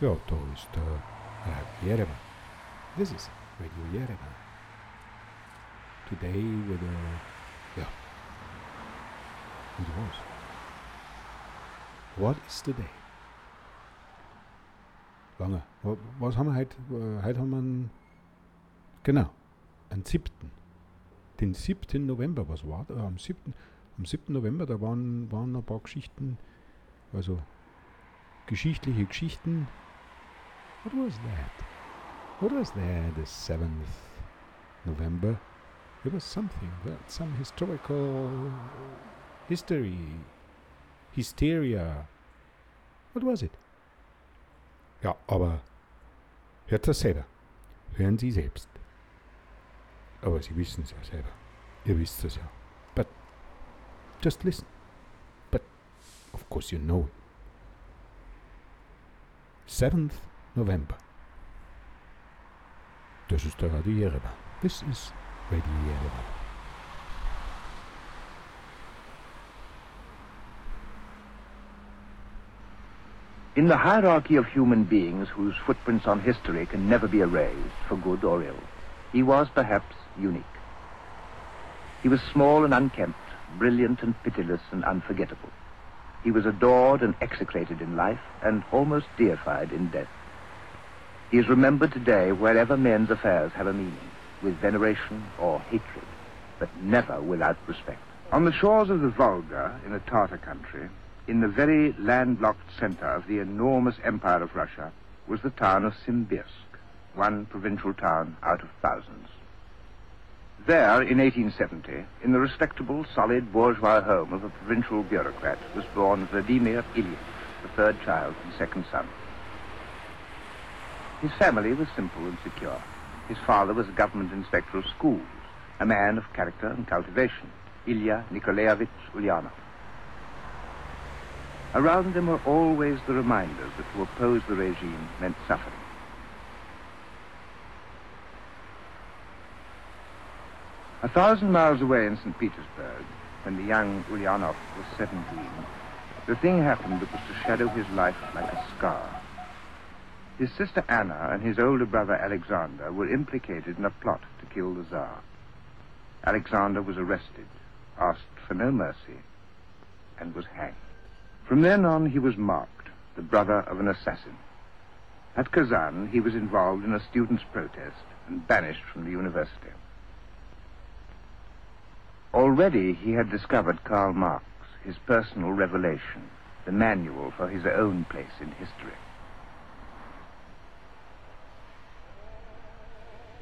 Ja, da ist der Herr Jerevan. This is Radio Yerevan. Today with a... Ja. With was. What is today? Lange. Wa- Was haben wir heute? Äh, Heute haben wir einen... Genau. Einen 7. Den 7. November, was war da? Am 7. Am 7. November, da waren, waren ein paar Geschichten, also geschichtliche Geschichten. What was that? What was that, the 7th November? It was something, that some historical history, hysteria. What was it? Ja, aber hört das selber. Hören Sie selbst. Aber Sie wissen es ja selber. Ihr wisst es ja. But just listen. But of course you know it. 7th November. Das ist der er Radio Yerevan. This is Radio Yerevan. In the hierarchy of human beings whose footprints on history can never be erased, for good or ill, he was perhaps unique. He was small and unkempt, brilliant and pitiless and unforgettable. He was adored and execrated in life and almost deified in death. He is remembered today wherever men's affairs have a meaning, with veneration or hatred, but never without respect. On the shores of the Volga, in a Tartar country, in the very landlocked center of the enormous empire of Russia, was the town of Simbirsk, one provincial town out of thousands. There, in 1870, in the respectable, solid bourgeois home of a provincial bureaucrat, was born Vladimir Ilyich, the third child and second son. His family was simple and secure. His father was a government inspector of schools, a man of character and cultivation, Ilya Nikolaevich Ulyanov. Around them were always the reminders that to oppose the regime meant suffering. A thousand miles away in St. Petersburg, when the young Ulyanov was 17, the thing happened that was to shadow his life like a scar. His sister Anna and his older brother Alexander were implicated in a plot to kill the Tsar. Alexander was arrested, asked for no mercy, and was hanged. From then on, he was marked, the brother of an assassin. At Kazan, he was involved in a students' protest and banished from the university. Already he had discovered Karl Marx, his personal revelation, the manual for his own place in history.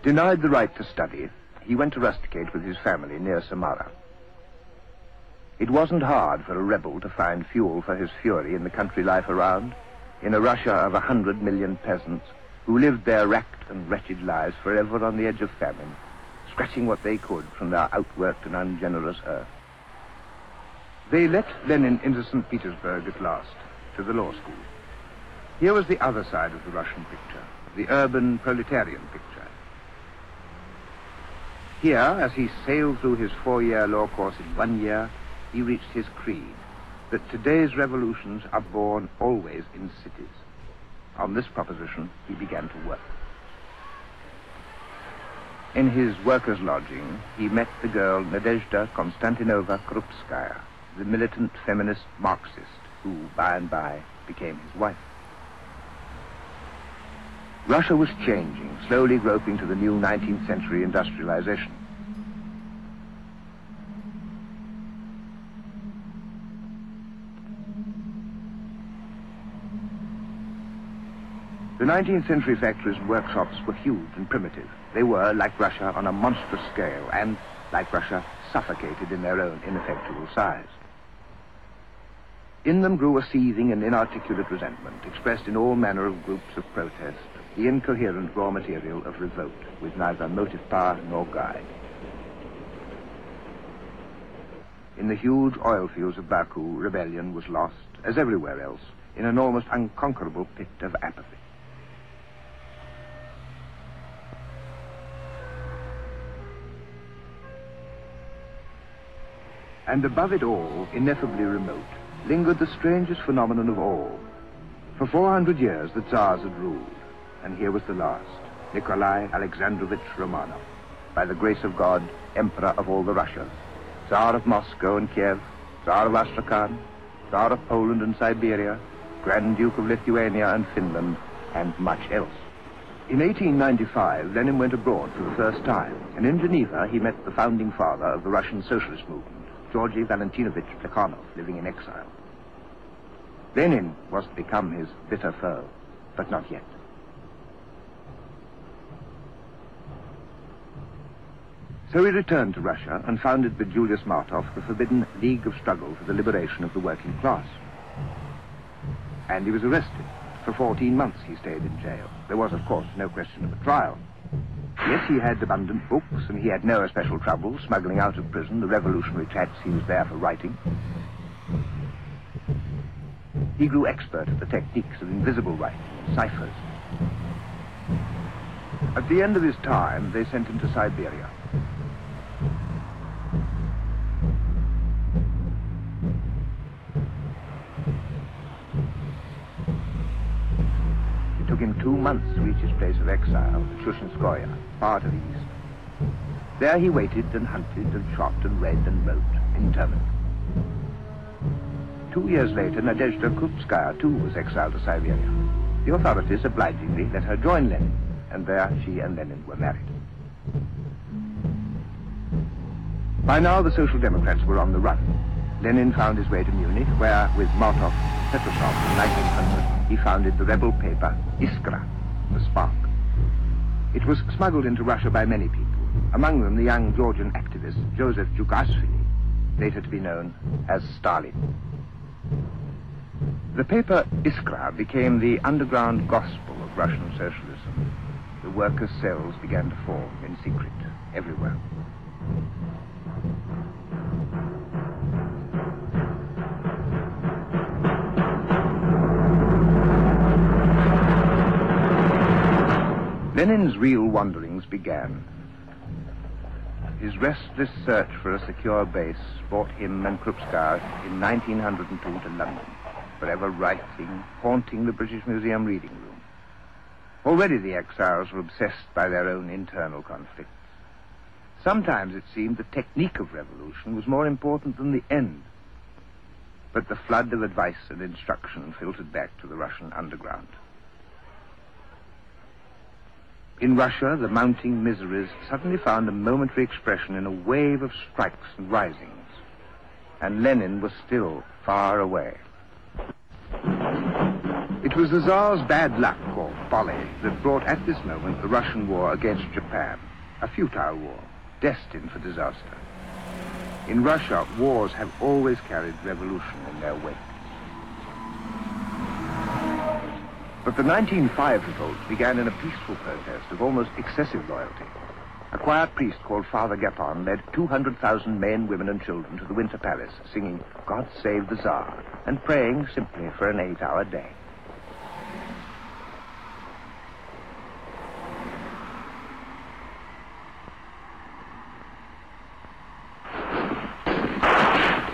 Denied the right to study, he went to rusticate with his family near Samara. It wasn't hard for a rebel to find fuel for his fury in the country life around, in a Russia of a hundred million peasants who lived their racked and wretched lives forever on the edge of famine, scratching what they could from their outworked and ungenerous earth. They let Lenin into St. Petersburg at last, to the law school. Here was the other side of the Russian picture, the urban proletarian picture. Here, as he sailed through his four-year law course in one year, he reached his creed, that today's revolutions are born always in cities. On this proposition, he began to work. In his workers' lodging, he met the girl Nadezhda Konstantinovna Krupskaya, the militant feminist Marxist, who, by and by, became his wife. Russia was changing, slowly groping to the new 19th century industrialization. The 19th century factories and workshops were huge and primitive. They were, like Russia, on a monstrous scale and, like Russia, suffocated in their own ineffectual size. In them grew a seething and inarticulate resentment, expressed in all manner of groups of protest, the incoherent raw material of revolt, with neither motive power nor guide. In the huge oil fields of Baku, rebellion was lost, as everywhere else, in an almost unconquerable pit of apathy. And above it all, ineffably remote, lingered the strangest phenomenon of all. For 400 years, the Tsars had ruled, and here was the last, Nikolai Alexandrovich Romanov, by the grace of God, Emperor of all the Russias, Tsar of Moscow and Kiev, Tsar of Astrakhan, Tsar of Poland and Siberia, Grand Duke of Lithuania and Finland, and much else. In 1895, Lenin went abroad for the first time, and in Geneva he met the founding father of the Russian socialist movement, Georgy Valentinovich Plekhanov, living in exile. Lenin was to become his bitter foe, but not yet. So he returned to Russia and founded with Julius Martov the forbidden League of Struggle for the Liberation of the Working Class. And he was arrested. For 14 months he stayed in jail. There was, of course, no question of a trial. Yes, he had abundant books, and he had no especial trouble smuggling out of prison the revolutionary tracts he was there for writing. He grew expert at the techniques of invisible writing, and ciphers. At the end of his time, they sent him to Siberia. Took him two months to reach his place of exile, Shushenskoye, far to the east. There he waited and hunted and shot and read and wrote interminably. Two years later, Nadezhda Krupskaya, too, was exiled to Siberia. The authorities obligingly let her join Lenin, and there she and Lenin were married. By now, the Social Democrats were on the run. Lenin found his way to Munich, where, with Martov Potresov in 1900, he founded the rebel paper Iskra, the Spark. It was smuggled into Russia by many people, among them the young Georgian activist Joseph Djugashvili, later to be known as Stalin. The paper Iskra became the underground gospel of Russian socialism. The workers' cells began to form in secret everywhere. Lenin's real wanderings began. His restless search for a secure base brought him and Krupskaya in 1902 to London, forever writing, haunting the British Museum reading room. Already the exiles were obsessed by their own internal conflicts. Sometimes it seemed the technique of revolution was more important than the end. But the flood of advice and instruction filtered back to the Russian underground. In Russia, the mounting miseries suddenly found a momentary expression in a wave of strikes and risings. And Lenin was still far away. It was the Tsar's bad luck, or folly, that brought at this moment the Russian war against Japan, a futile war, destined for disaster. In Russia, wars have always carried revolution in their wake. But the 1905 revolt began in a peaceful protest of almost excessive loyalty. A quiet priest called Father Gapon led 200,000 men, women, and children to the Winter Palace, singing God Save the Tsar, and praying simply for an eight-hour day.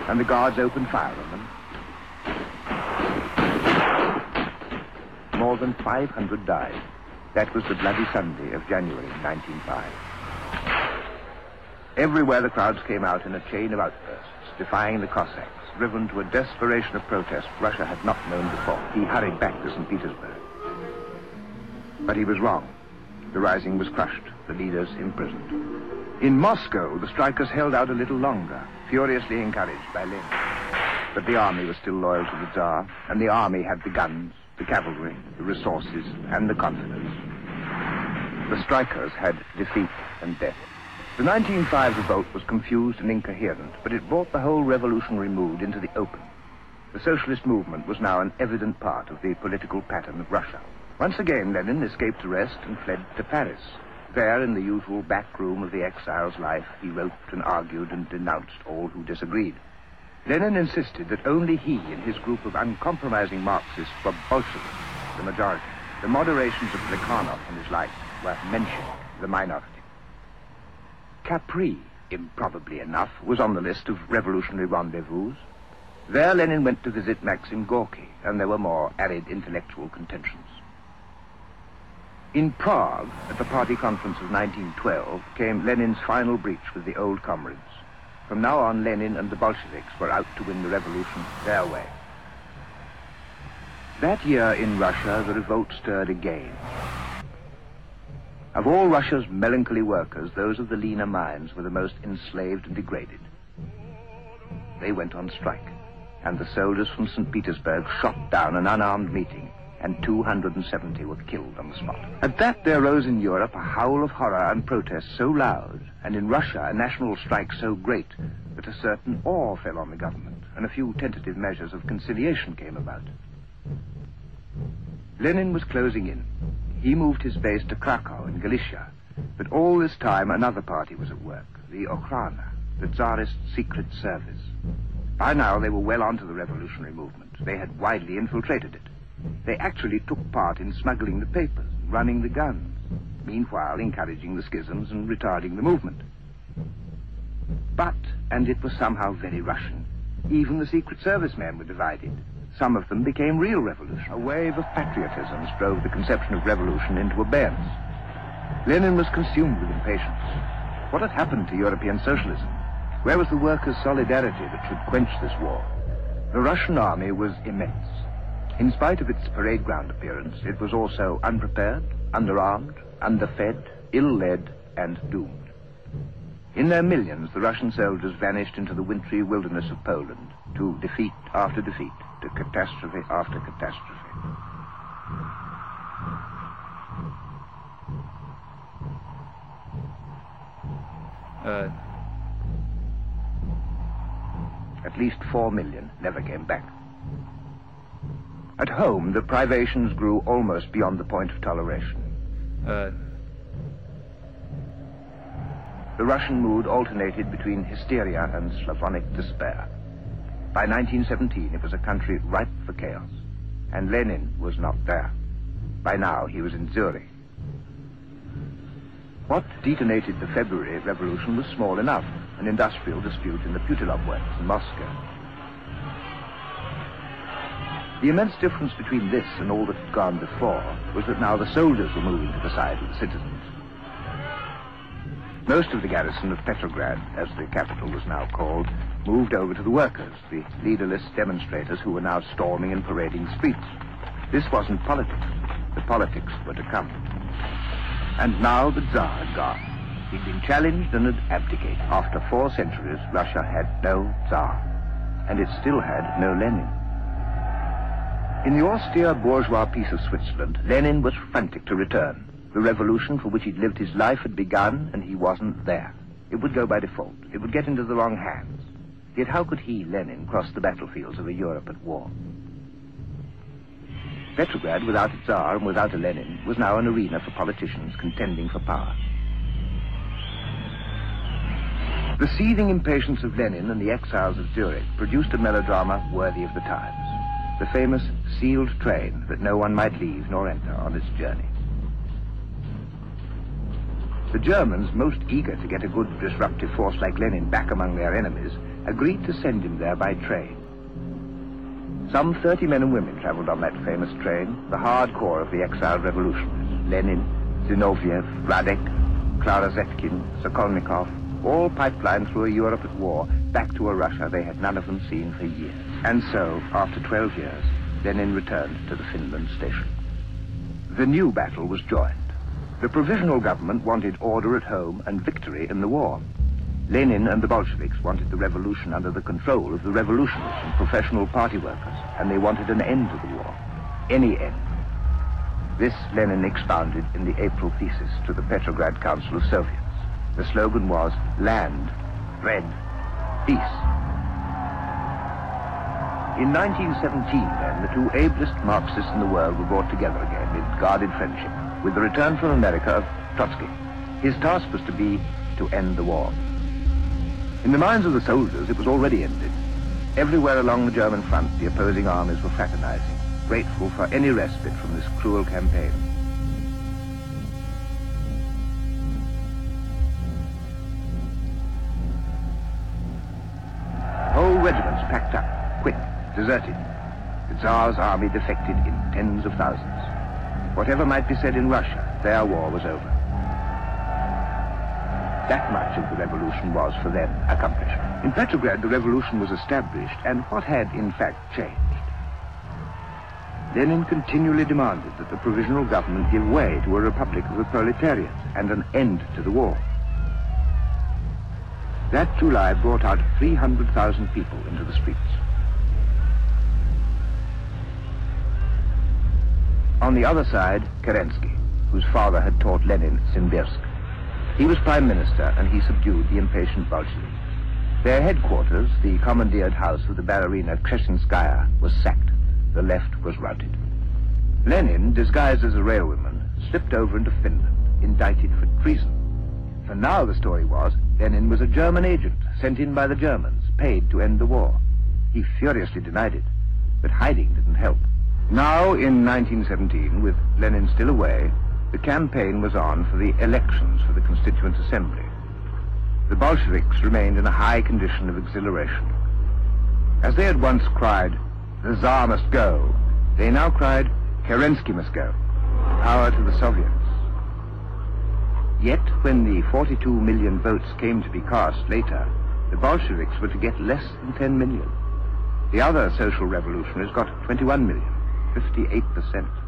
And the guards opened fire on them. More than 500 died. That was the Bloody Sunday of January 1905. Everywhere the crowds came out in a chain of outbursts, defying the Cossacks, driven to a desperation of protest Russia had not known before. He hurried back to St. Petersburg. But he was wrong. The rising was crushed, the leaders imprisoned. In Moscow, the strikers held out a little longer, furiously encouraged by Lenin. But the army was still loyal to the Tsar, and the army had the guns, the cavalry, the resources, and the confidence. The strikers had defeat and death. The 1905 revolt was confused and incoherent, but it brought the whole revolutionary mood into the open. The socialist movement was now an evident part of the political pattern of Russia. Once again, Lenin escaped arrest and fled to Paris. There, in the usual back room of the exile's life, he wrote and argued and denounced all who disagreed. Lenin insisted that only he and his group of uncompromising Marxists were Bolsheviks, the majority. The moderations of Plekhanov and his like were Mensheviks, the minority. Capri, improbably enough, was on the list of revolutionary rendezvous. There Lenin went to visit Maxim Gorky, and there were more arid intellectual contentions. In Prague, at the party conference of 1912, came Lenin's final breach with the old comrades. From now on, Lenin and the Bolsheviks were out to win the revolution their way. That year in Russia, the revolt stirred again. Of all Russia's melancholy workers, those of the Lena mines were the most enslaved and degraded. They went on strike, and the soldiers from St. Petersburg shot down an unarmed meeting, and 270 were killed on the spot. At that there rose in Europe a howl of horror and protest so loud, and in Russia a national strike so great, that a certain awe fell on the government, and a few tentative measures of conciliation came about. Lenin was closing in. He moved his base to Krakow in Galicia. But all this time, another party was at work, the Okhrana, the Tsarist secret service. By now, they were well onto the revolutionary movement. They had widely infiltrated it. They actually took part in smuggling the papers, running the guns, meanwhile encouraging the schisms and retarding the movement. But, and it was somehow very Russian, even the Secret Service men were divided. Some of them became real revolution. A wave of patriotism drove the conception of revolution into abeyance. Lenin was consumed with impatience. What had happened to European socialism? Where was the workers' solidarity that should quench this war? The Russian army was immense. In spite of its parade ground appearance, it was also unprepared, underarmed, underfed, ill-led, and doomed. In their millions, the Russian soldiers vanished into the wintry wilderness of Poland to defeat after defeat to catastrophe after catastrophe. Uh, At least four million never came back. At home, the privations grew almost beyond the point of toleration. uh, The Russian mood alternated between hysteria and Slavonic despair. By 1917, it was a country ripe for chaos, and Lenin was not there. By now, he was in Zurich. What detonated the February Revolution was small enough, an industrial dispute in the Putilov works in Moscow. The immense difference between this and all that had gone before was that now the soldiers were moving to the side of the citizens. Most of the garrison of Petrograd, as the capital was now called, moved over to the workers, the leaderless demonstrators who were now storming and parading streets. This wasn't politics. The politics were to come. And now the Tsar had gone. He'd been challenged and had abdicated. After four centuries, Russia had no Tsar. And it still had no Lenin. In the austere bourgeois peace of Switzerland, Lenin was frantic to return. The revolution for which he'd lived his life had begun, and he wasn't there. It would go by default. It would get into the wrong hands. Yet how could he, Lenin, cross the battlefields of a Europe at war? Petrograd, without a Tsar and without a Lenin, was now an arena for politicians contending for power. The seething impatience of Lenin and the exiles of Zurich produced a melodrama worthy of the times. The famous sealed train that no one might leave nor enter on its journey. The Germans, most eager to get a good disruptive force like Lenin back among their enemies, agreed to send him there by train. Some 30 men and women traveled on that famous train, the hardcore of the exiled revolutionaries. Lenin, Zinoviev, Radek, Clara Zetkin, Sokolnikov, all pipelined through a Europe at war, back to a Russia they had none of them seen for years. And so, after 12 years, Lenin returned to the Finland station. The new battle was joined. The provisional government wanted order at home and victory in the war. Lenin and the Bolsheviks wanted the revolution under the control of the revolutionists and professional party workers, and they wanted an end to the war. Any end. This Lenin expounded in the April thesis to the Petrograd Council of Soviets. The slogan was land, bread, peace. In 1917, then, the two ablest Marxists in the world were brought together again in guarded friendship with the return from America of Trotsky. His task was to be to end the war. In the minds of the soldiers, it was already ended. Everywhere along the German front, the opposing armies were fraternizing, grateful for any respite from this cruel campaign. Tsar's army defected in tens of thousands. Whatever might be said in Russia, their war was over. That much of the revolution was, for them, accomplished. In Petrograd, the revolution was established, and what had, in fact, changed? Lenin continually demanded that the provisional government give way to a republic of the proletariat and an end to the war. That July brought out 300,000 people into the streets. On the other side, Kerensky, whose father had taught Lenin Simbirsk. He was prime minister and he subdued the impatient Bolsheviks. Their headquarters, the commandeered house of the ballerina Kshesinskaya, was sacked. The left was routed. Lenin, disguised as a railwayman, slipped over into Finland, indicted for treason. For now the story was, Lenin was a German agent sent in by the Germans, paid to end the war. He furiously denied it, but hiding didn't help. Now, in 1917, with Lenin still away, the campaign was on for the elections for the Constituent Assembly. The Bolsheviks remained in a high condition of exhilaration. As they had once cried, the Tsar must go, they now cried, Kerensky must go. Power to the Soviets. Yet, when the 42 million votes came to be cast later, the Bolsheviks were to get less than 10 million. The other social revolutionaries got 21 million. 58%.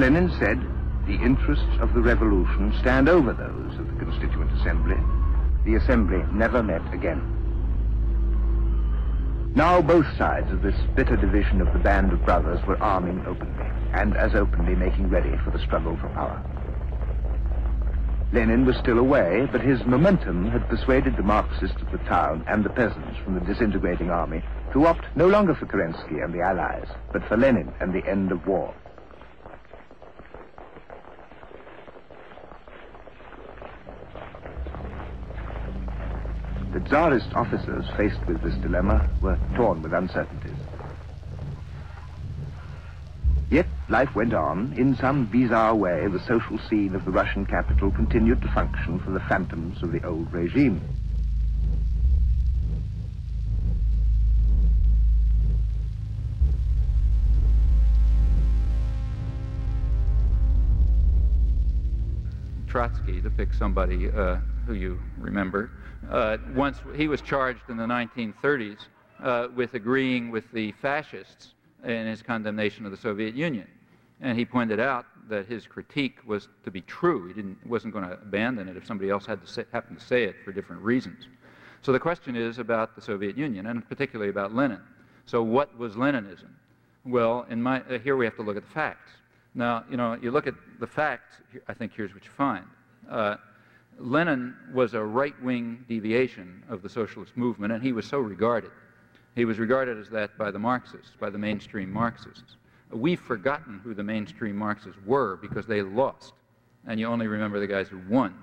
Lenin said, the interests of the revolution stand over those of the Constituent Assembly. The Assembly never met again. Now both sides of this bitter division of the band of brothers were arming openly, and as openly making ready for the struggle for power. Lenin was still away, but his momentum had persuaded the Marxists of the town and the peasants from the disintegrating army to opt no longer for Kerensky and the Allies, but for Lenin and the end of war. The Tsarist officers faced with this dilemma were torn with uncertainties. Yet life went on. In some bizarre way, the social scene of the Russian capital continued to function for the phantoms of the old regime. Trotsky, to pick somebody uh, who you remember, uh, once he was charged in the 1930s uh, with agreeing with the fascists in his condemnation of the Soviet Union. And he pointed out that his critique was to be true. He didn't, wasn't going to abandon it if somebody else had to say, happened to say it for different reasons. So the question is about the Soviet Union, and particularly about Lenin. So what was Leninism? Well, my, uh, here we have to look at the facts. Now, you know, you look at the facts, I think here's what you find. Uh, Lenin was a right wing deviation of the socialist movement, and he was so regarded. He was regarded as that by the Marxists, by the mainstream Marxists. We've forgotten who the mainstream Marxists were because they lost, and you only remember the guys who won.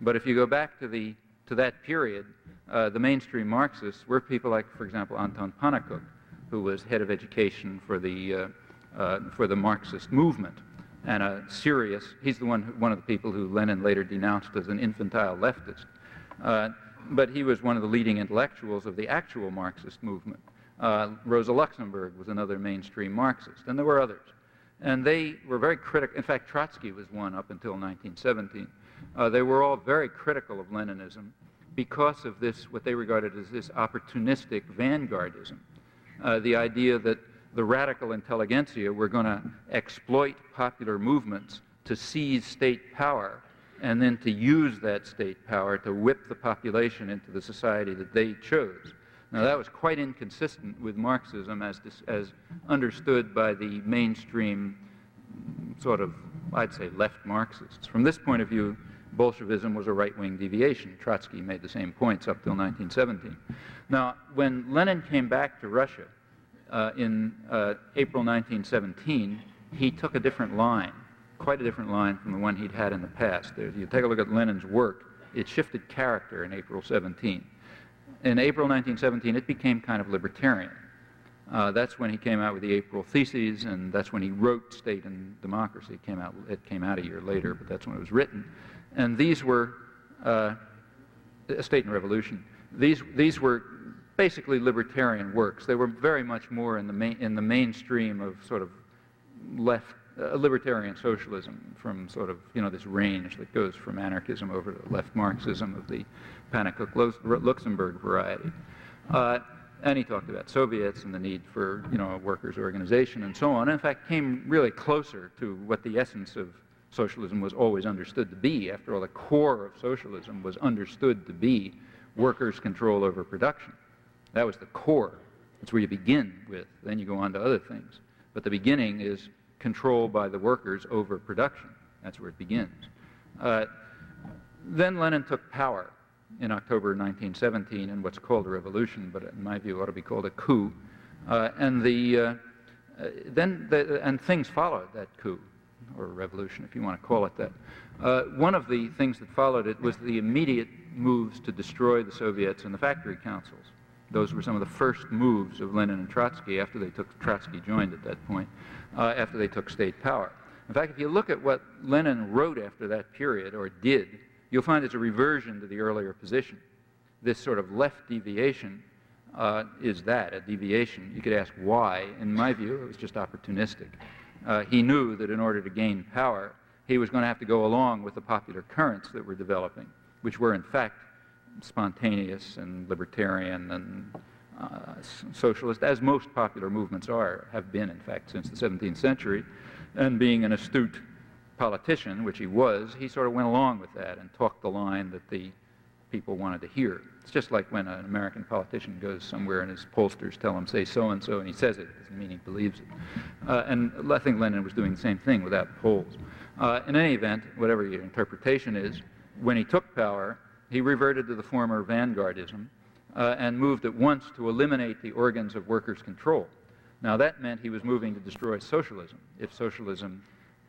But if you go back to, the, to that period, uh, the mainstream Marxists were people like, for example, Anton Pannekoek, who was head of education for the, uh, uh, for the Marxist movement and a serious, he's the one, one of the people who Lenin later denounced as an infantile leftist. Uh, but he was one of the leading intellectuals of the actual Marxist movement. Uh, Rosa Luxemburg was another mainstream Marxist, and there were others. And they were very critical. In fact, Trotsky was one up until 1917. Uh, they were all very critical of Leninism because of this, what they regarded as this opportunistic vanguardism. Uh, the idea that the radical intelligentsia were going to exploit popular movements to seize state power and then to use that state power to whip the population into the society that they chose. Now, that was quite inconsistent with Marxism as, as understood by the mainstream sort of, I'd say, left Marxists. From this point of view, Bolshevism was a right wing deviation. Trotsky made the same points up till 1917. Now, when Lenin came back to Russia uh, in uh, April 1917, he took a different line, quite a different line from the one he'd had in the past. If you take a look at Lenin's work, it shifted character in April 17. In April 1917, it became kind of libertarian. Uh, that's when he came out with the April Theses, and that's when he wrote State and Democracy. It came out, it came out a year later, but that's when it was written. And these were uh, State and Revolution. These, these were basically libertarian works. They were very much more in the, main, in the mainstream of sort of left uh, libertarian socialism from sort of you know this range that goes from anarchism over to left Marxism of the Pannekoek-Luxemburg variety. Uh, and he talked about Soviets and the need for you know a workers' organization and so on. And in fact, came really closer to what the essence of socialism was always understood to be. After all, the core of socialism was understood to be workers' control over production. That was the core. That's where you begin with. Then you go on to other things. But the beginning is control by the workers over production. That's where it begins. Uh, then Lenin took power in October 1917 in what's called a revolution, but in my view ought to be called a coup. Uh, and the, uh, uh then the, and things followed that coup, or revolution if you want to call it that. Uh, one of the things that followed it was the immediate moves to destroy the Soviets and the factory councils. Those were some of the first moves of Lenin and Trotsky after they took, Trotsky joined at that point, uh, after they took state power. In fact, if you look at what Lenin wrote after that period, or did, you'll find it's a reversion to the earlier position. This sort of left deviation uh, is that, a deviation. You could ask why. In my view, it was just opportunistic. Uh, he knew that in order to gain power, he was going to have to go along with the popular currents that were developing, which were in fact spontaneous and libertarian and uh, socialist, as most popular movements are, have been, in fact, since the 17th century. And being an astute politician, which he was, he sort of went along with that and talked the line that the people wanted to hear. It's just like when an American politician goes somewhere and his pollsters tell him, say so and so, and he says it, doesn't mean he believes it. Uh, and I think Lenin was doing the same thing without polls. Uh, in any event, whatever your interpretation is, when he took power, he reverted to the former vanguardism uh, and moved at once to eliminate the organs of workers' control. Now, that meant he was moving to destroy socialism, if socialism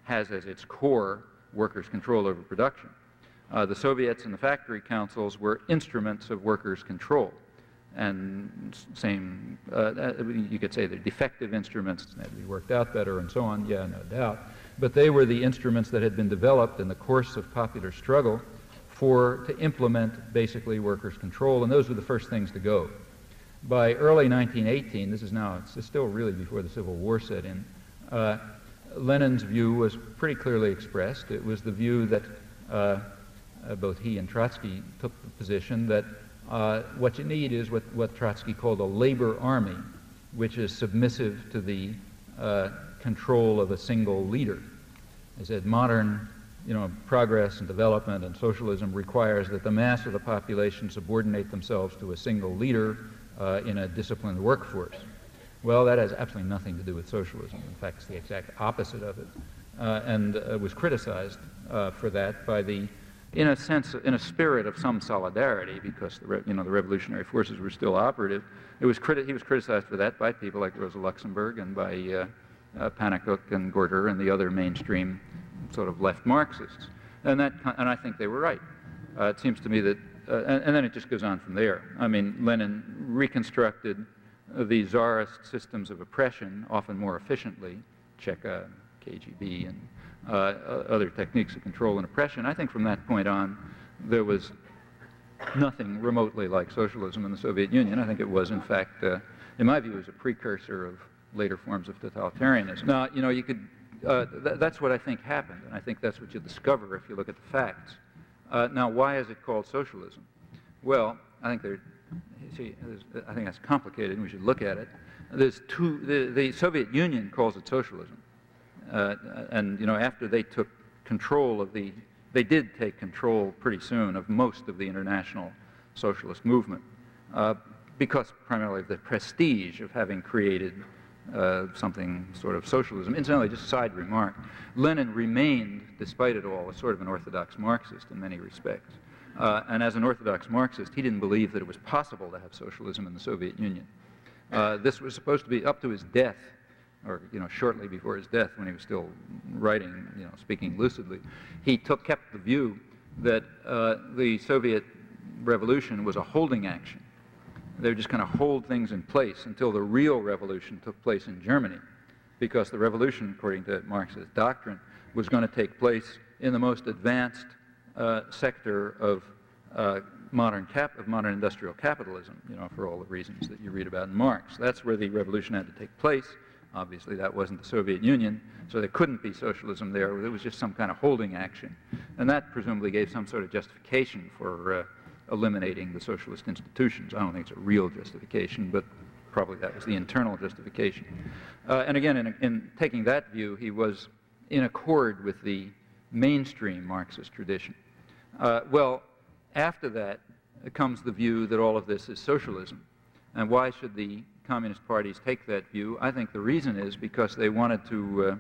has as its core workers' control over production. Uh, the Soviets and the factory councils were instruments of workers' control. And same, uh, uh, you could say they're defective instruments, they had to be worked out better and so on, yeah, no doubt. But they were the instruments that had been developed in the course of popular struggle for to implement basically workers' control, and those were the first things to go. By early 1918, this is now, it's still really before the Civil War set in, uh, Lenin's view was pretty clearly expressed. It was the view that uh, uh, both he and Trotsky took the position that uh, what you need is what, what Trotsky called a labor army, which is submissive to the uh, control of a single leader. He said modern you know, progress and development and socialism requires that the mass of the population subordinate themselves to a single leader uh, in a disciplined workforce. Well, that has absolutely nothing to do with socialism. In fact, it's the exact opposite of it, uh, and uh, was criticized uh, for that by the, in a sense, in a spirit of some solidarity, because the you know the revolutionary forces were still operative. It was criti- he was criticized for that by people like Rosa Luxemburg and by uh, and Gorter and the other mainstream sort of left Marxists. And, that, and I think they were right. Uh, it seems to me that, uh, and, and, then it just goes on from there. I mean, Lenin reconstructed the czarist systems of oppression often more efficiently, Cheka, KGB, and uh, other techniques of control and oppression. I think from that point on, there was nothing remotely like socialism in the Soviet Union. I think it was, in fact, uh, in my view, was a precursor of later forms of totalitarianism. Now, you know, you could uh, th- that's what I think happened, and I think that's what you discover if you look at the facts. Uh, now, why is it called socialism? Well, I think there, see, I think that's complicated, and we should look at it. There's two. The, the Soviet Union calls it socialism, uh, and you know, after they took control of the they did take control pretty soon of most of the international socialist movement uh, because primarily of the prestige of having created uh, something sort of socialism. Incidentally, just a side remark, Lenin remained, despite it all, a sort of an orthodox Marxist in many respects. Uh, and as an orthodox Marxist, he didn't believe that it was possible to have socialism in the Soviet Union. Uh, this was supposed to be up to his death, or you know, shortly before his death, when he was still writing, you know, speaking lucidly. He took kept the view that uh, the Soviet revolution was a holding action. They were just kind of hold things in place until the real revolution took place in Germany, because the revolution, according to Marxist doctrine, was going to take place in the most advanced uh, sector of uh, modern cap of modern industrial capitalism, you know, for all the reasons that you read about in Marx. That's where the revolution had to take place. Obviously, that wasn't the Soviet Union, so there couldn't be socialism there. It was just some kind of holding action. And that presumably gave some sort of justification for uh, eliminating the socialist institutions. I don't think it's a real justification, but probably that was the internal justification. Uh, and again, in, in taking that view, he was in accord with the mainstream Marxist tradition. Uh, well, after that comes the view that all of this is socialism. And why should the communist parties take that view? I think the reason is because they wanted to uh,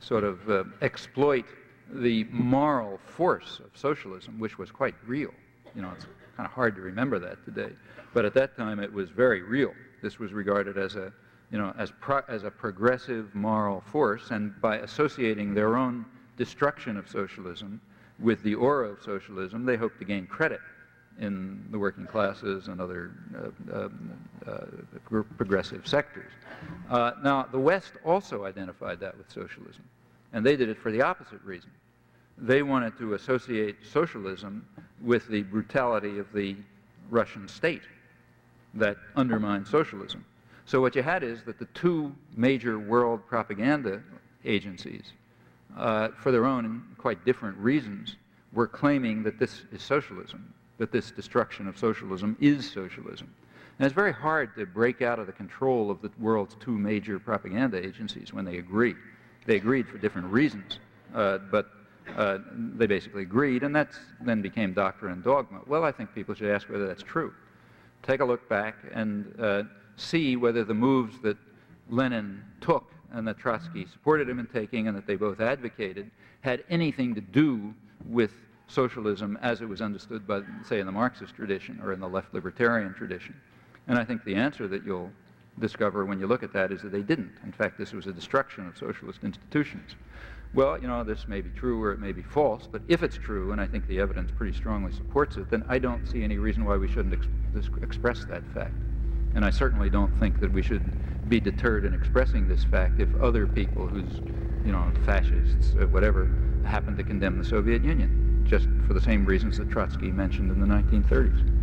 sort of uh, exploit the moral force of socialism, which was quite real. You know, it's kind of hard to remember that today. But at that time, it was very real. This was regarded as a, you know, as, pro- as a progressive moral force, and by associating their own destruction of socialism with the aura of socialism, they hoped to gain credit in the working classes and other uh, uh, uh, progressive sectors. Uh, now, the West also identified that with socialism, and they did it for the opposite reason. They wanted to associate socialism with the brutality of the Russian state that undermined socialism. So, what you had is that the two major world propaganda agencies uh, for their own quite different reasons, were claiming that this is socialism, that this destruction of socialism is socialism. And it's very hard to break out of the control of the world's two major propaganda agencies when they agree. They agreed for different reasons, uh, but uh, they basically agreed, and that then became doctrine and dogma. Well, I think people should ask whether that's true. Take a look back and uh, see whether the moves that Lenin took and that Trotsky supported him in taking and that they both advocated had anything to do with socialism as it was understood by, say, in the Marxist tradition or in the left libertarian tradition. And I think the answer that you'll discover when you look at that is that they didn't. In fact, this was a destruction of socialist institutions. Well, you know, this may be true or it may be false, but if it's true, and I think the evidence pretty strongly supports it, then I don't see any reason why we shouldn't ex- express that fact. And I certainly don't think that we should be deterred in expressing this fact if other people who's, you know, fascists, or whatever, happen to condemn the Soviet Union, just for the same reasons that Trotsky mentioned in the 1930s.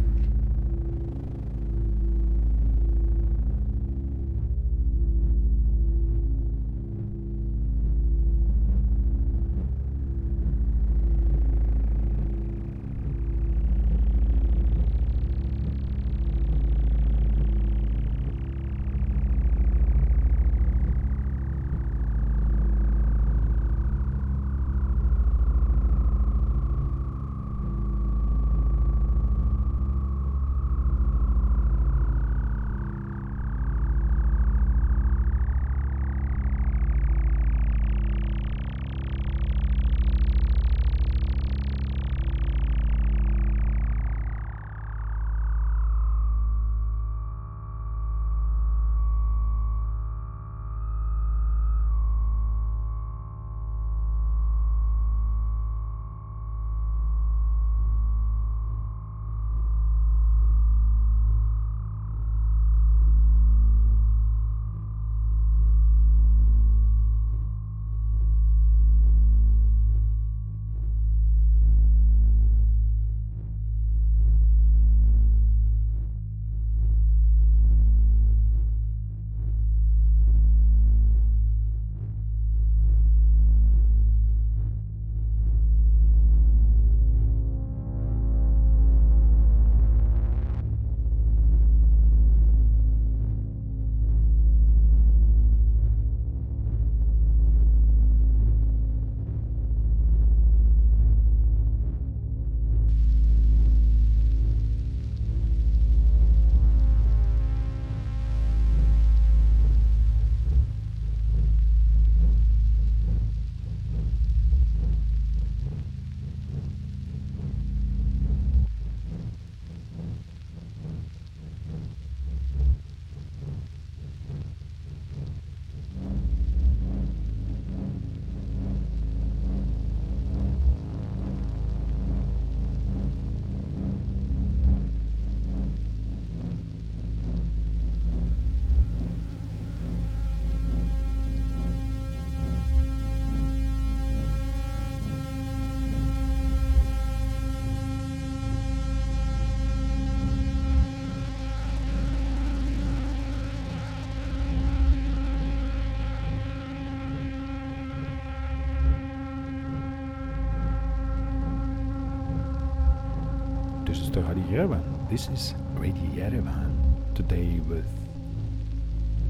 Radio Yerevan. This is Radio Yerevan. Today with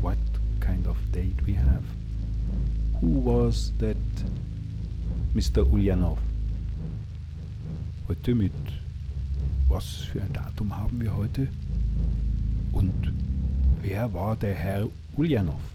what kind of date we have? Who was that Mr. Ulyanov? Heute mit was für ein Datum haben wir heute? Und wer war der Herr Ulyanov?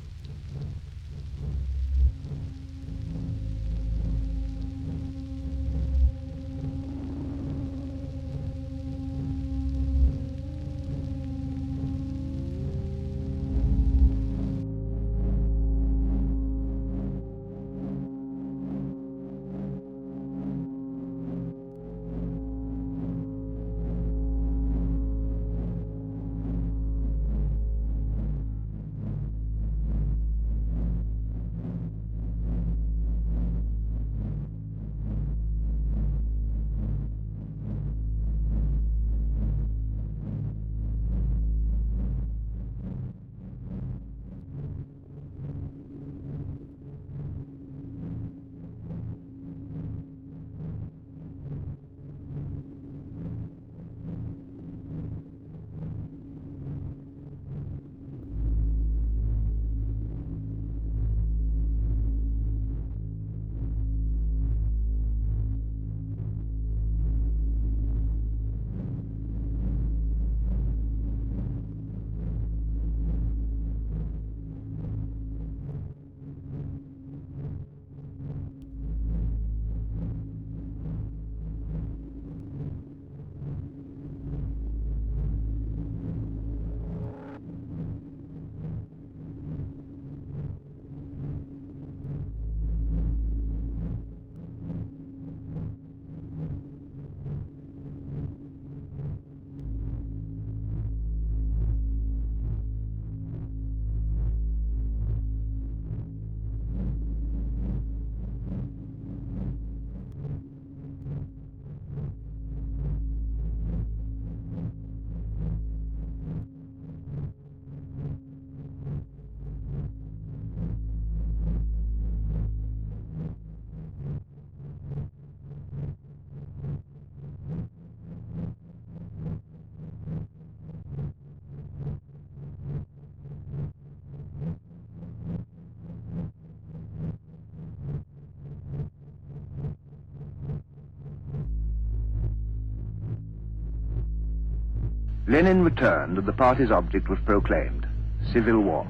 Lenin returned and the party's object was proclaimed, civil war.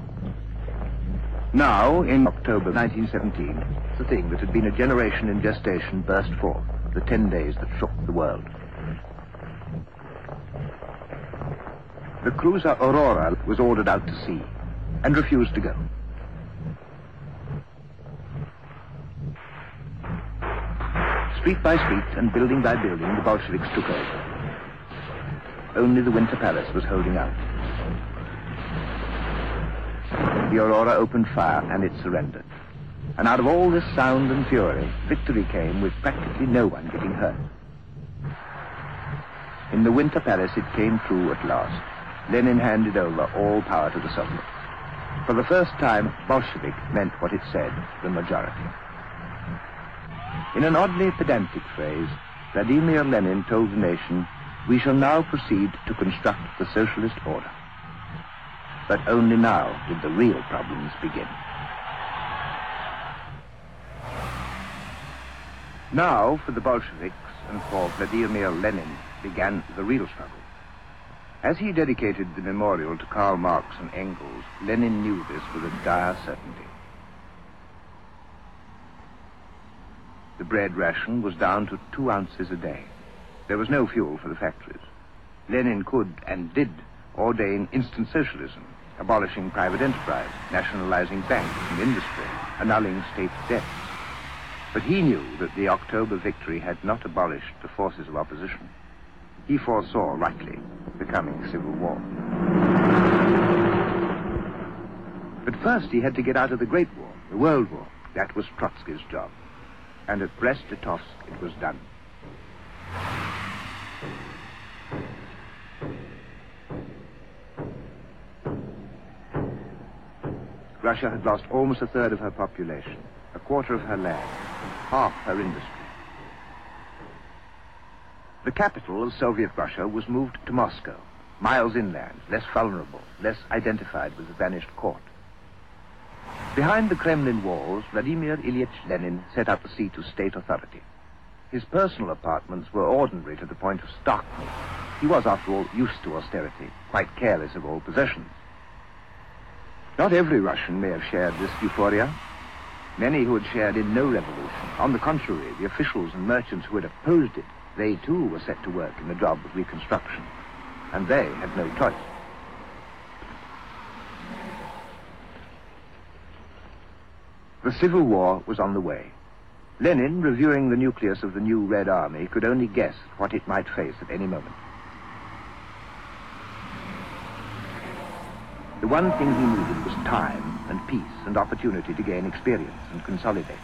Now, in October 1917, the thing that had been a generation in gestation burst forth, the ten days that shook the world. The cruiser Aurora was ordered out to sea and refused to go. Street by street and building by building, the Bolsheviks took over. Only the Winter Palace was holding out. The Aurora opened fire and it surrendered. And out of all this sound and fury, victory came with practically no one getting hurt. In the Winter Palace it came true at last. Lenin handed over all power to the Soviet. For the first time, Bolshevik meant what it said, the majority. In an oddly pedantic phrase, Vladimir Lenin told the nation we shall now proceed to construct the socialist order. But only now did the real problems begin. Now, for the Bolsheviks and for Vladimir Lenin, began the real struggle. As he dedicated the memorial to Karl Marx and Engels, Lenin knew this with a dire certainty. The bread ration was down to two ounces a day. There was no fuel for the factories. Lenin could and did ordain instant socialism, abolishing private enterprise, nationalizing banks and industry, annulling state debts. But he knew that the October victory had not abolished the forces of opposition. He foresaw, rightly, the coming civil war. But first he had to get out of the Great War, the World War. That was Trotsky's job. And at Brest-Litovsk it was done. Russia had lost almost a third of her population, a quarter of her land, half her industry. The capital of Soviet Russia was moved to Moscow, miles inland, less vulnerable, less identified with the vanished court. Behind the Kremlin walls, Vladimir Ilyich Lenin set up a seat of state authority. His personal apartments were ordinary to the point of starkness. He was, after all, used to austerity, quite careless of all possessions. Not every Russian may have shared this euphoria. Many who had shared in no revolution. On the contrary, the officials and merchants who had opposed it, they too were set to work in the job of reconstruction. And they had no choice. The Civil War was on the way. Lenin, reviewing the nucleus of the new Red Army, could only guess what it might face at any moment. The one thing he needed was time and peace and opportunity to gain experience and consolidate.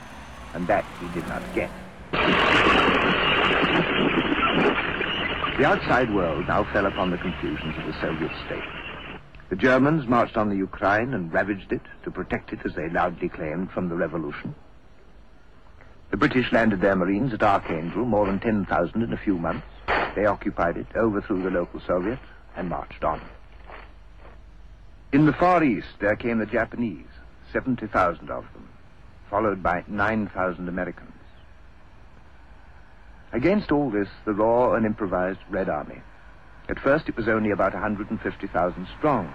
And that he did not get. The outside world now fell upon the confusions of the Soviet state. The Germans marched on the Ukraine and ravaged it to protect it, as they loudly claimed, from the revolution. The British landed their marines at Archangel, more than 10,000 in a few months. They occupied it, overthrew the local Soviet, and marched on. In the Far East, there came the Japanese, 70,000 of them, followed by 9,000 Americans. Against all this, the raw and improvised Red Army. At first, it was only about 150,000 strong.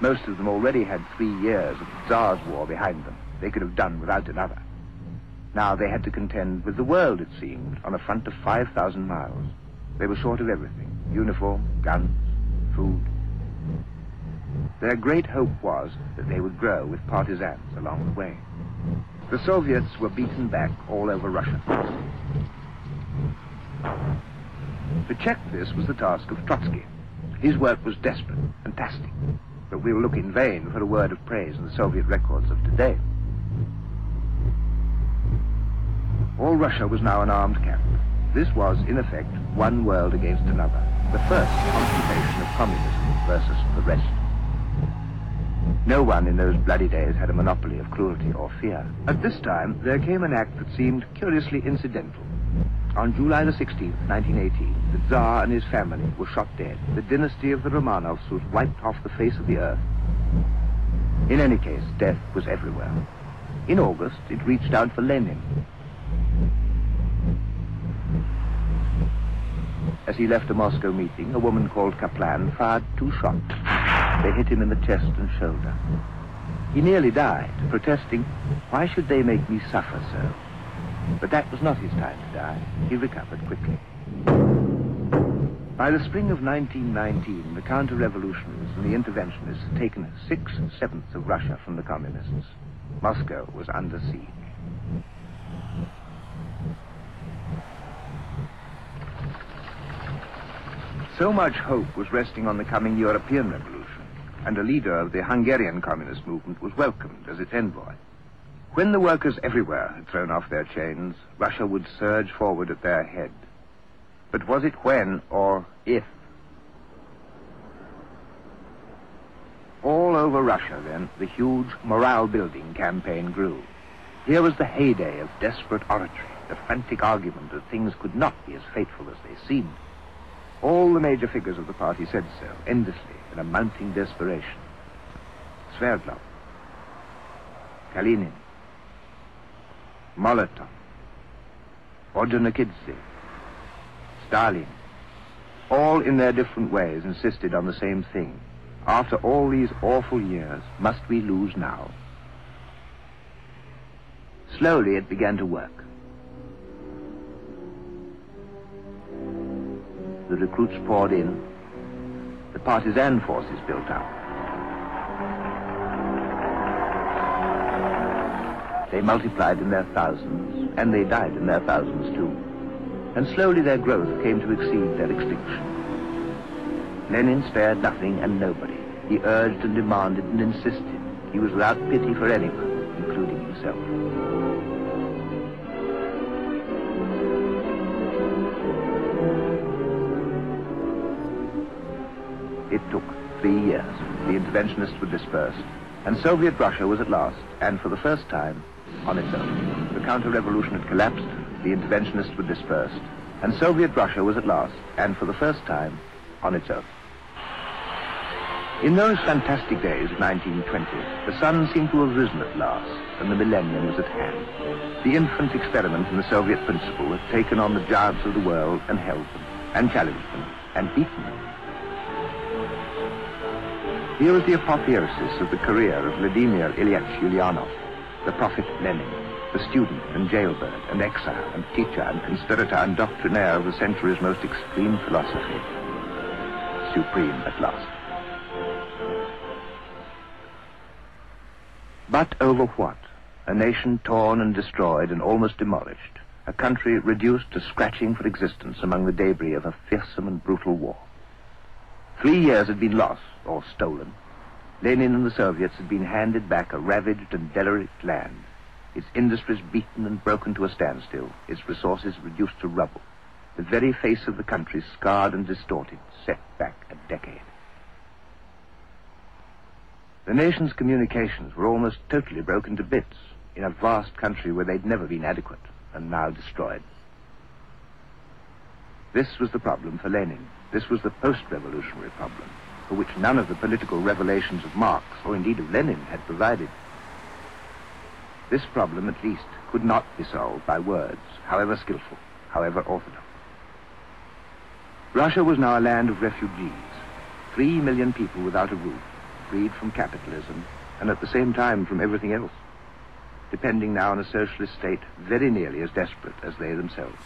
Most of them already had three years of the Tsar's war behind them. They could have done without another. Now they had to contend with the world, it seemed, on a front of 5,000 miles. They were short of everything uniform, guns, food. Their great hope was that they would grow with partisans along the way. The Soviets were beaten back all over Russia. To check this was the task of Trotsky. His work was desperate, fantastic, but we will look in vain for a word of praise in the Soviet records of today. All Russia was now an armed camp. This was, in effect, one world against another, the first occupation of communism versus the rest. No one in those bloody days had a monopoly of cruelty or fear. At this time, there came an act that seemed curiously incidental. On July the 16th, 1918, the Tsar and his family were shot dead. The dynasty of the Romanovs was wiped off the face of the earth. In any case, death was everywhere. In August, it reached out for Lenin. As he left a Moscow meeting, a woman called Kaplan fired two shots. They hit him in the chest and shoulder. He nearly died, protesting, why should they make me suffer so? But that was not his time to die. He recovered quickly. By the spring of 1919, the counter-revolutionaries and the interventionists had taken six-sevenths of Russia from the communists. Moscow was under siege. So much hope was resting on the coming European revolution and a leader of the Hungarian communist movement was welcomed as its envoy. When the workers everywhere had thrown off their chains, Russia would surge forward at their head. But was it when or if? All over Russia, then, the huge morale-building campaign grew. Here was the heyday of desperate oratory, the frantic argument that things could not be as fateful as they seemed. All the major figures of the party said so, endlessly, in a mounting desperation. Sverdlov, Kalinin, Molotov, Ordzhonikidze, Stalin, all in their different ways insisted on the same thing. After all these awful years, must we lose now? Slowly it began to work. The recruits poured in, the partisan forces built up. They multiplied in their thousands, and they died in their thousands too. And slowly their growth came to exceed their extinction. Lenin spared nothing and nobody. He urged and demanded and insisted. He was without pity for anyone, including himself. It took three years. The interventionists were dispersed, and Soviet Russia was at last, and for the first time, on its own. The counter-revolution had collapsed, the interventionists were dispersed, And Soviet Russia was at last, and for the first time, on its own. In those fantastic days of 1920, the sun seemed to have risen at last, and the millennium was at hand. The infant experiment in the Soviet principle had taken on the giants of the world and held them, and challenged them, and beaten them. Here was the apotheosis of the career of Vladimir Ilyich Ulyanov, the prophet Lenin, the student and jailbird and exile and teacher and conspirator and doctrinaire of the century's most extreme philosophy. Supreme at last. But over what? A nation torn and destroyed and almost demolished. A country reduced to scratching for existence among the debris of a fearsome and brutal war. Three years had been lost, or stolen. Lenin and the Soviets had been handed back a ravaged and derelict land, its industries beaten and broken to a standstill, its resources reduced to rubble, the very face of the country scarred and distorted, set back a decade. The nation's communications were almost totally broken to bits in a vast country where they'd never been adequate and now destroyed. This was the problem for Lenin. This was the post-revolutionary problem, for which none of the political revelations of Marx, or indeed of Lenin, had provided. This problem, at least, could not be solved by words, however skillful, however orthodox. Russia was now a land of refugees, three million people without a roof, freed from capitalism, and at the same time from everything else, depending now on a socialist state very nearly as desperate as they themselves.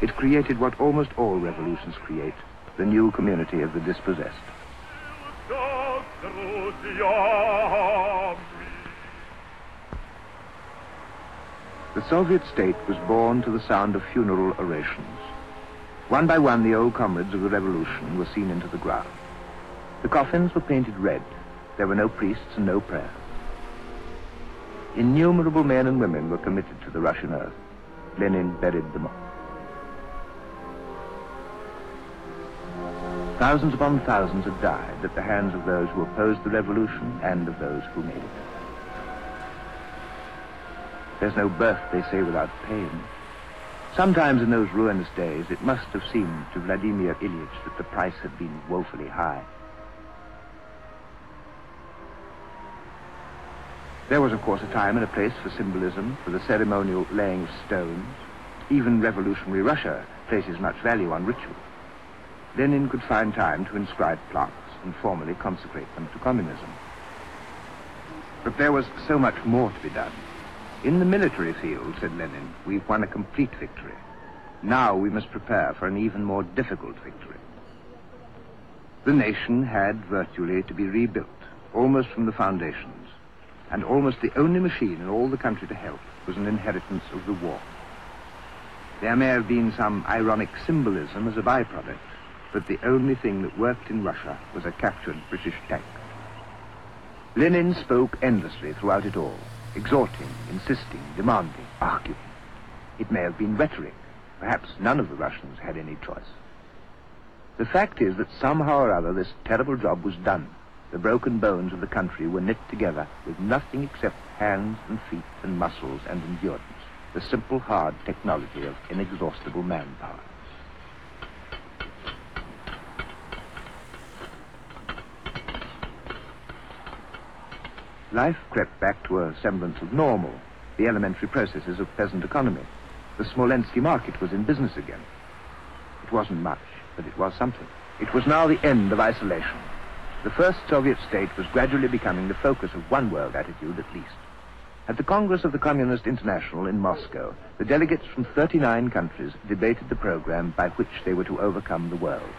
It created what almost all revolutions create, the new community of the dispossessed. The Soviet state was born to the sound of funeral orations. One by one, the old comrades of the revolution were seen into the ground. The coffins were painted red. There were no priests and no prayers. Innumerable men and women were committed to the Russian earth. Lenin buried them all. Thousands upon thousands had died at the hands of those who opposed the revolution and of those who made it. There's no birth, they say, without pain. Sometimes in those ruinous days, it must have seemed to Vladimir Ilyich that the price had been woefully high. There was, of course, a time and a place for symbolism, for the ceremonial laying of stones. Even revolutionary Russia places much value on ritual. Lenin could find time to inscribe plaques and formally consecrate them to communism. But there was so much more to be done. In the military field, said Lenin, we've won a complete victory. Now we must prepare for an even more difficult victory. The nation had virtually to be rebuilt, almost from the foundations, and almost the only machine in all the country to help was an inheritance of the war. There may have been some ironic symbolism as a byproduct, but the only thing that worked in Russia was a captured British tank. Lenin spoke endlessly throughout it all, exhorting, insisting, demanding, arguing. It may have been rhetoric. Perhaps none of the Russians had any choice. The fact is that somehow or other this terrible job was done. The broken bones of the country were knit together with nothing except hands and feet and muscles and endurance, the simple, hard technology of inexhaustible manpower. Life crept back to a semblance of normal, the elementary processes of peasant economy. The Smolensky market was in business again. It wasn't much, but it was something. It was now the end of isolation. The first Soviet state was gradually becoming the focus of one world attitude at least. At the Congress of the Communist International in Moscow, the delegates from 39 countries debated the program by which they were to overcome the world.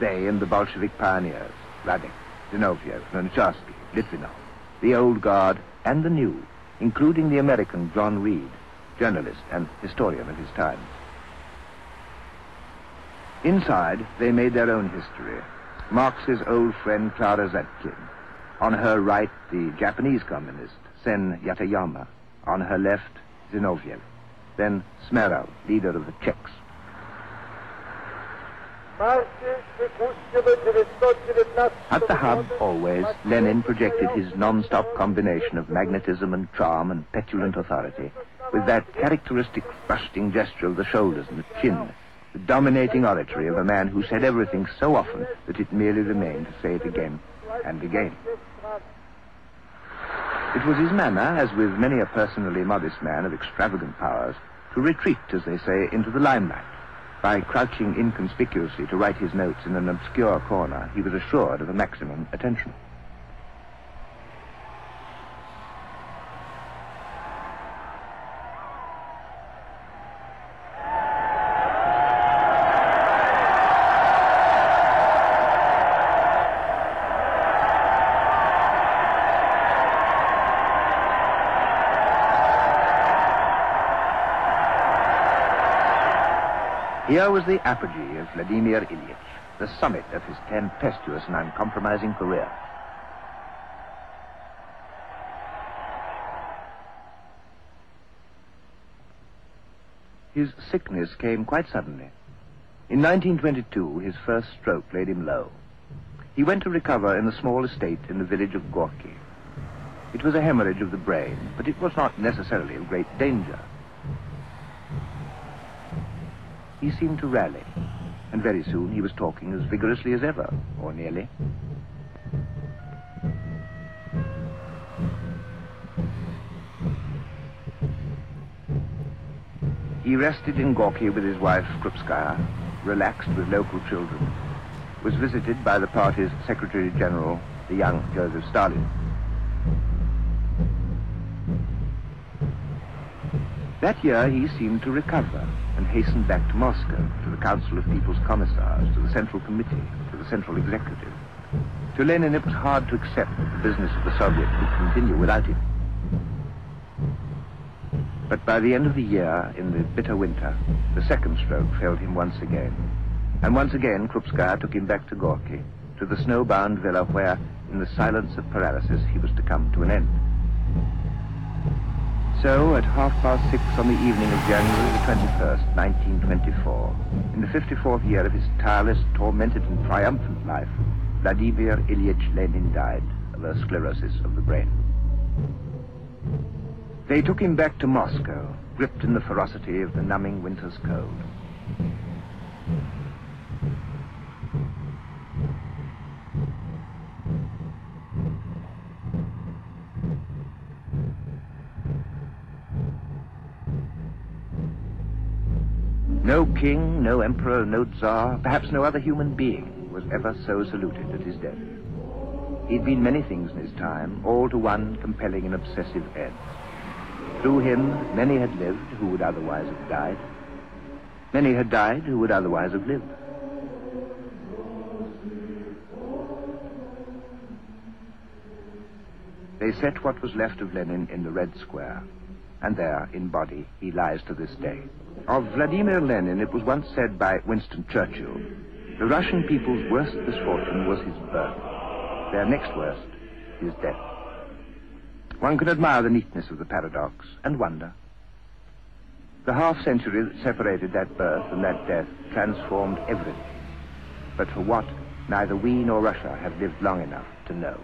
They and the Bolshevik pioneers, Radek, Zinoviev, Lunacharsky, Litvinov the old guard, and the new, including the American John Reed, journalist and historian of his time. Inside, they made their own history. Marx's old friend Clara Zetkin. On her right, the Japanese communist, Sen Katayama. On her left, Zinoviev. Then Smerov, leader of the Czechs. At the hub, always, Lenin projected his non-stop combination of magnetism and charm and petulant authority, with that characteristic thrusting gesture of the shoulders and the chin, the dominating oratory of a man who said everything so often that it merely remained to say it again and again. It was his manner, as with many a personally modest man of extravagant powers, to retreat, as they say, into the limelight by crouching inconspicuously to write his notes in an obscure corner, he was assured of a maximum attention. Here was the apogee of Vladimir Ilyich, the summit of his tempestuous and uncompromising career. His sickness came quite suddenly. In 1922, his first stroke laid him low. He went to recover in a small estate in the village of Gorky. It was a hemorrhage of the brain, but it was not necessarily of great danger. He seemed to rally, and very soon he was talking as vigorously as ever, or nearly. He rested in Gorky with his wife, Krupskaya, relaxed with local children, was visited by the party's Secretary General, the young Joseph Stalin. That year he seemed to recover hastened back to Moscow, to the Council of People's Commissars, to the Central Committee, to the Central Executive. To Lenin it was hard to accept that the business of the Soviet would continue without him. But by the end of the year, in the bitter winter, the second stroke failed him once again. And once again, Krupskaya took him back to Gorky, to the snow-bound villa where, in the silence of paralysis, he was to come to an end. So, at half past six on the evening of January the 21st, 1924, in the 54th year of his tireless, tormented, and triumphant life, Vladimir Ilyich Lenin died of a sclerosis of the brain. They took him back to Moscow, gripped in the ferocity of the numbing winter's cold. No king, no emperor, no czar, perhaps no other human being was ever so saluted at his death. He'd been many things in his time, all to one compelling and obsessive end. Through him, many had lived who would otherwise have died. Many had died who would otherwise have lived. They set what was left of Lenin in the Red Square, and there, in body, he lies to this day. Of Vladimir Lenin, it was once said by Winston Churchill, the Russian people's worst misfortune was his birth. Their next worst, his death. One can admire the neatness of the paradox and wonder. The half century that separated that birth and that death transformed everything. But for what, neither we nor Russia have lived long enough to know.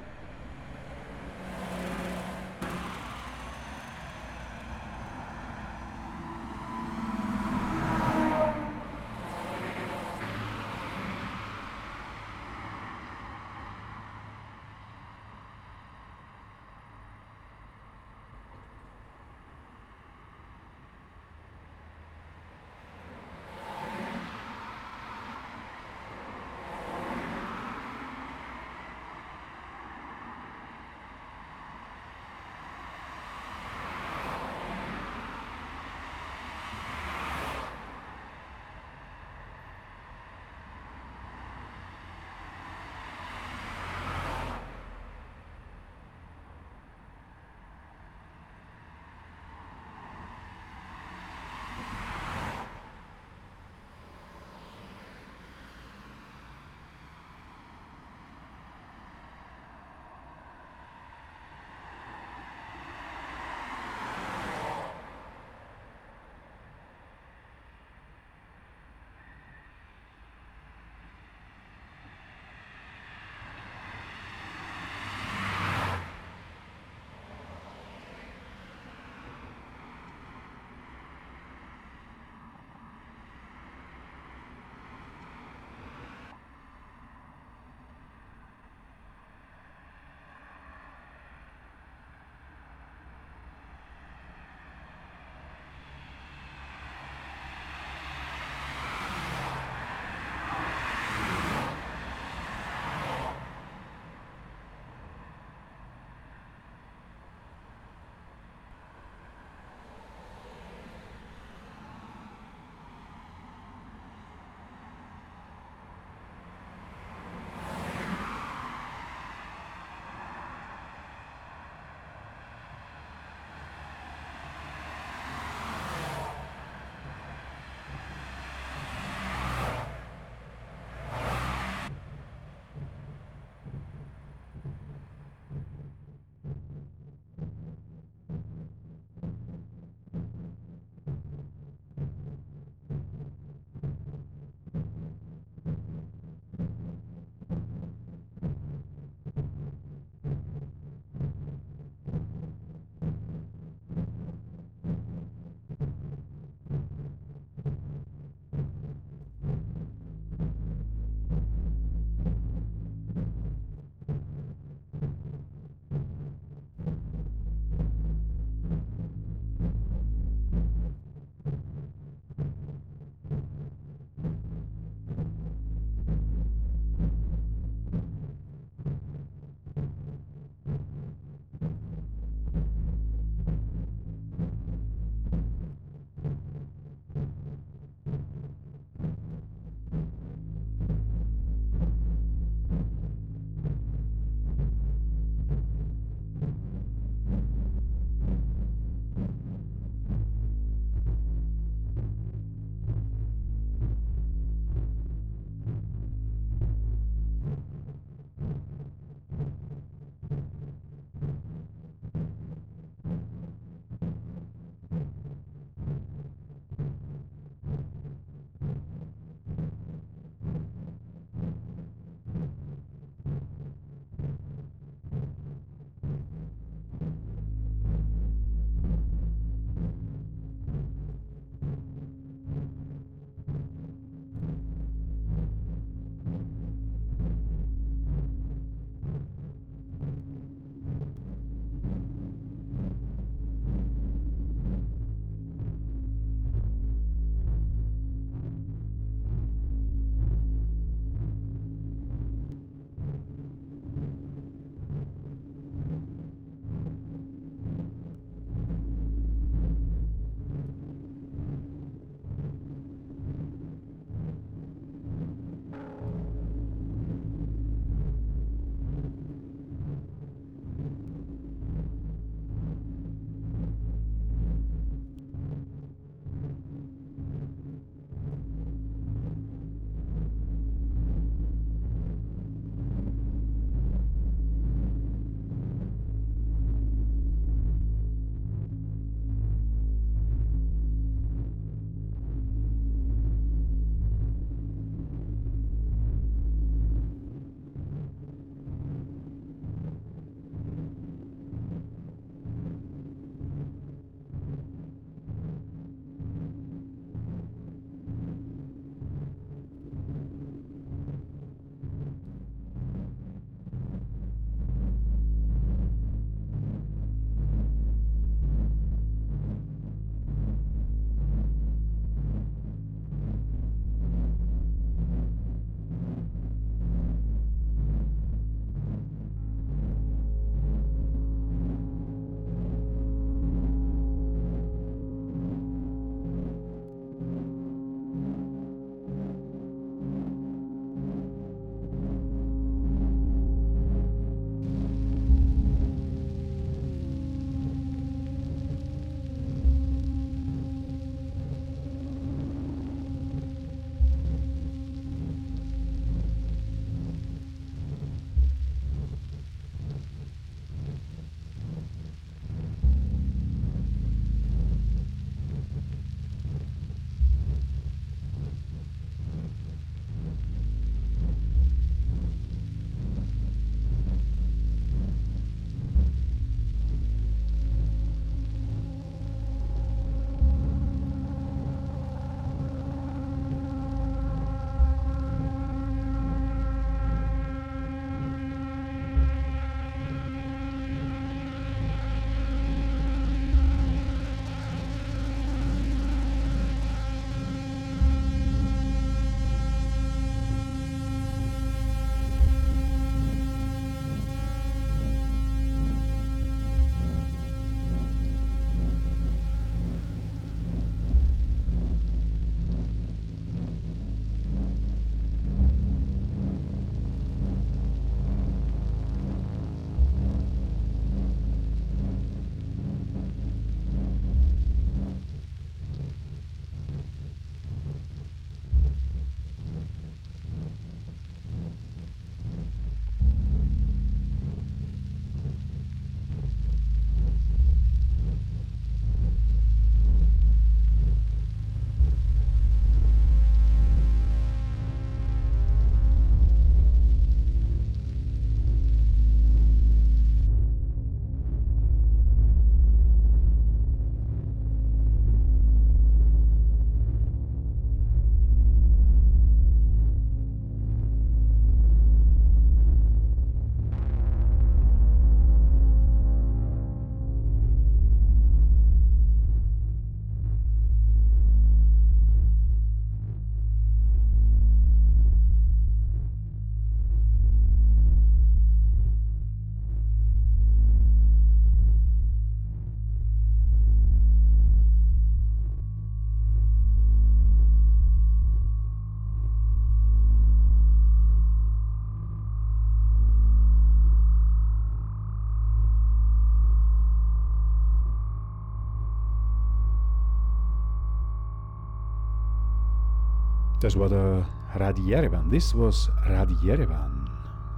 Das war der Radi Yerevan. This was Radi Yerevan.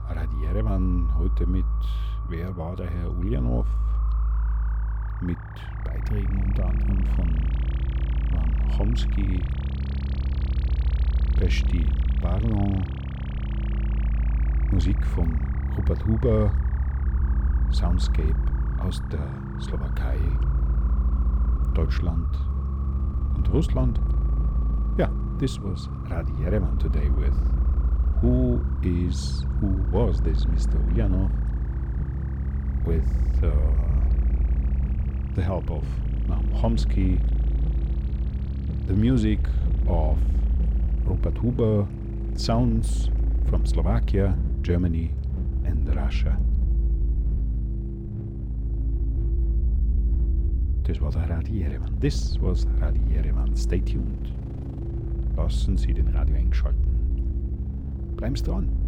Radi Yerevan heute mit, wer war der Herr Ulyanov? Mit Beiträgen unter anderem von Van Chomsky, Pesti Barlon, Musik von Rupert Huber, Soundscape aus der Slowakei, Deutschland und Russland. Ja, this was Radi Yerevan today with who is, who was this Mr. Ulyanov with uh, the help of Noam Chomsky, the music of Rupert Huber, sounds from Slovakia, Germany and Russia. This was Radio Yerevan. This was Radio Yerevan. Stay tuned. Lassen Sie den Radio einschalten. Bleiben Sie dran.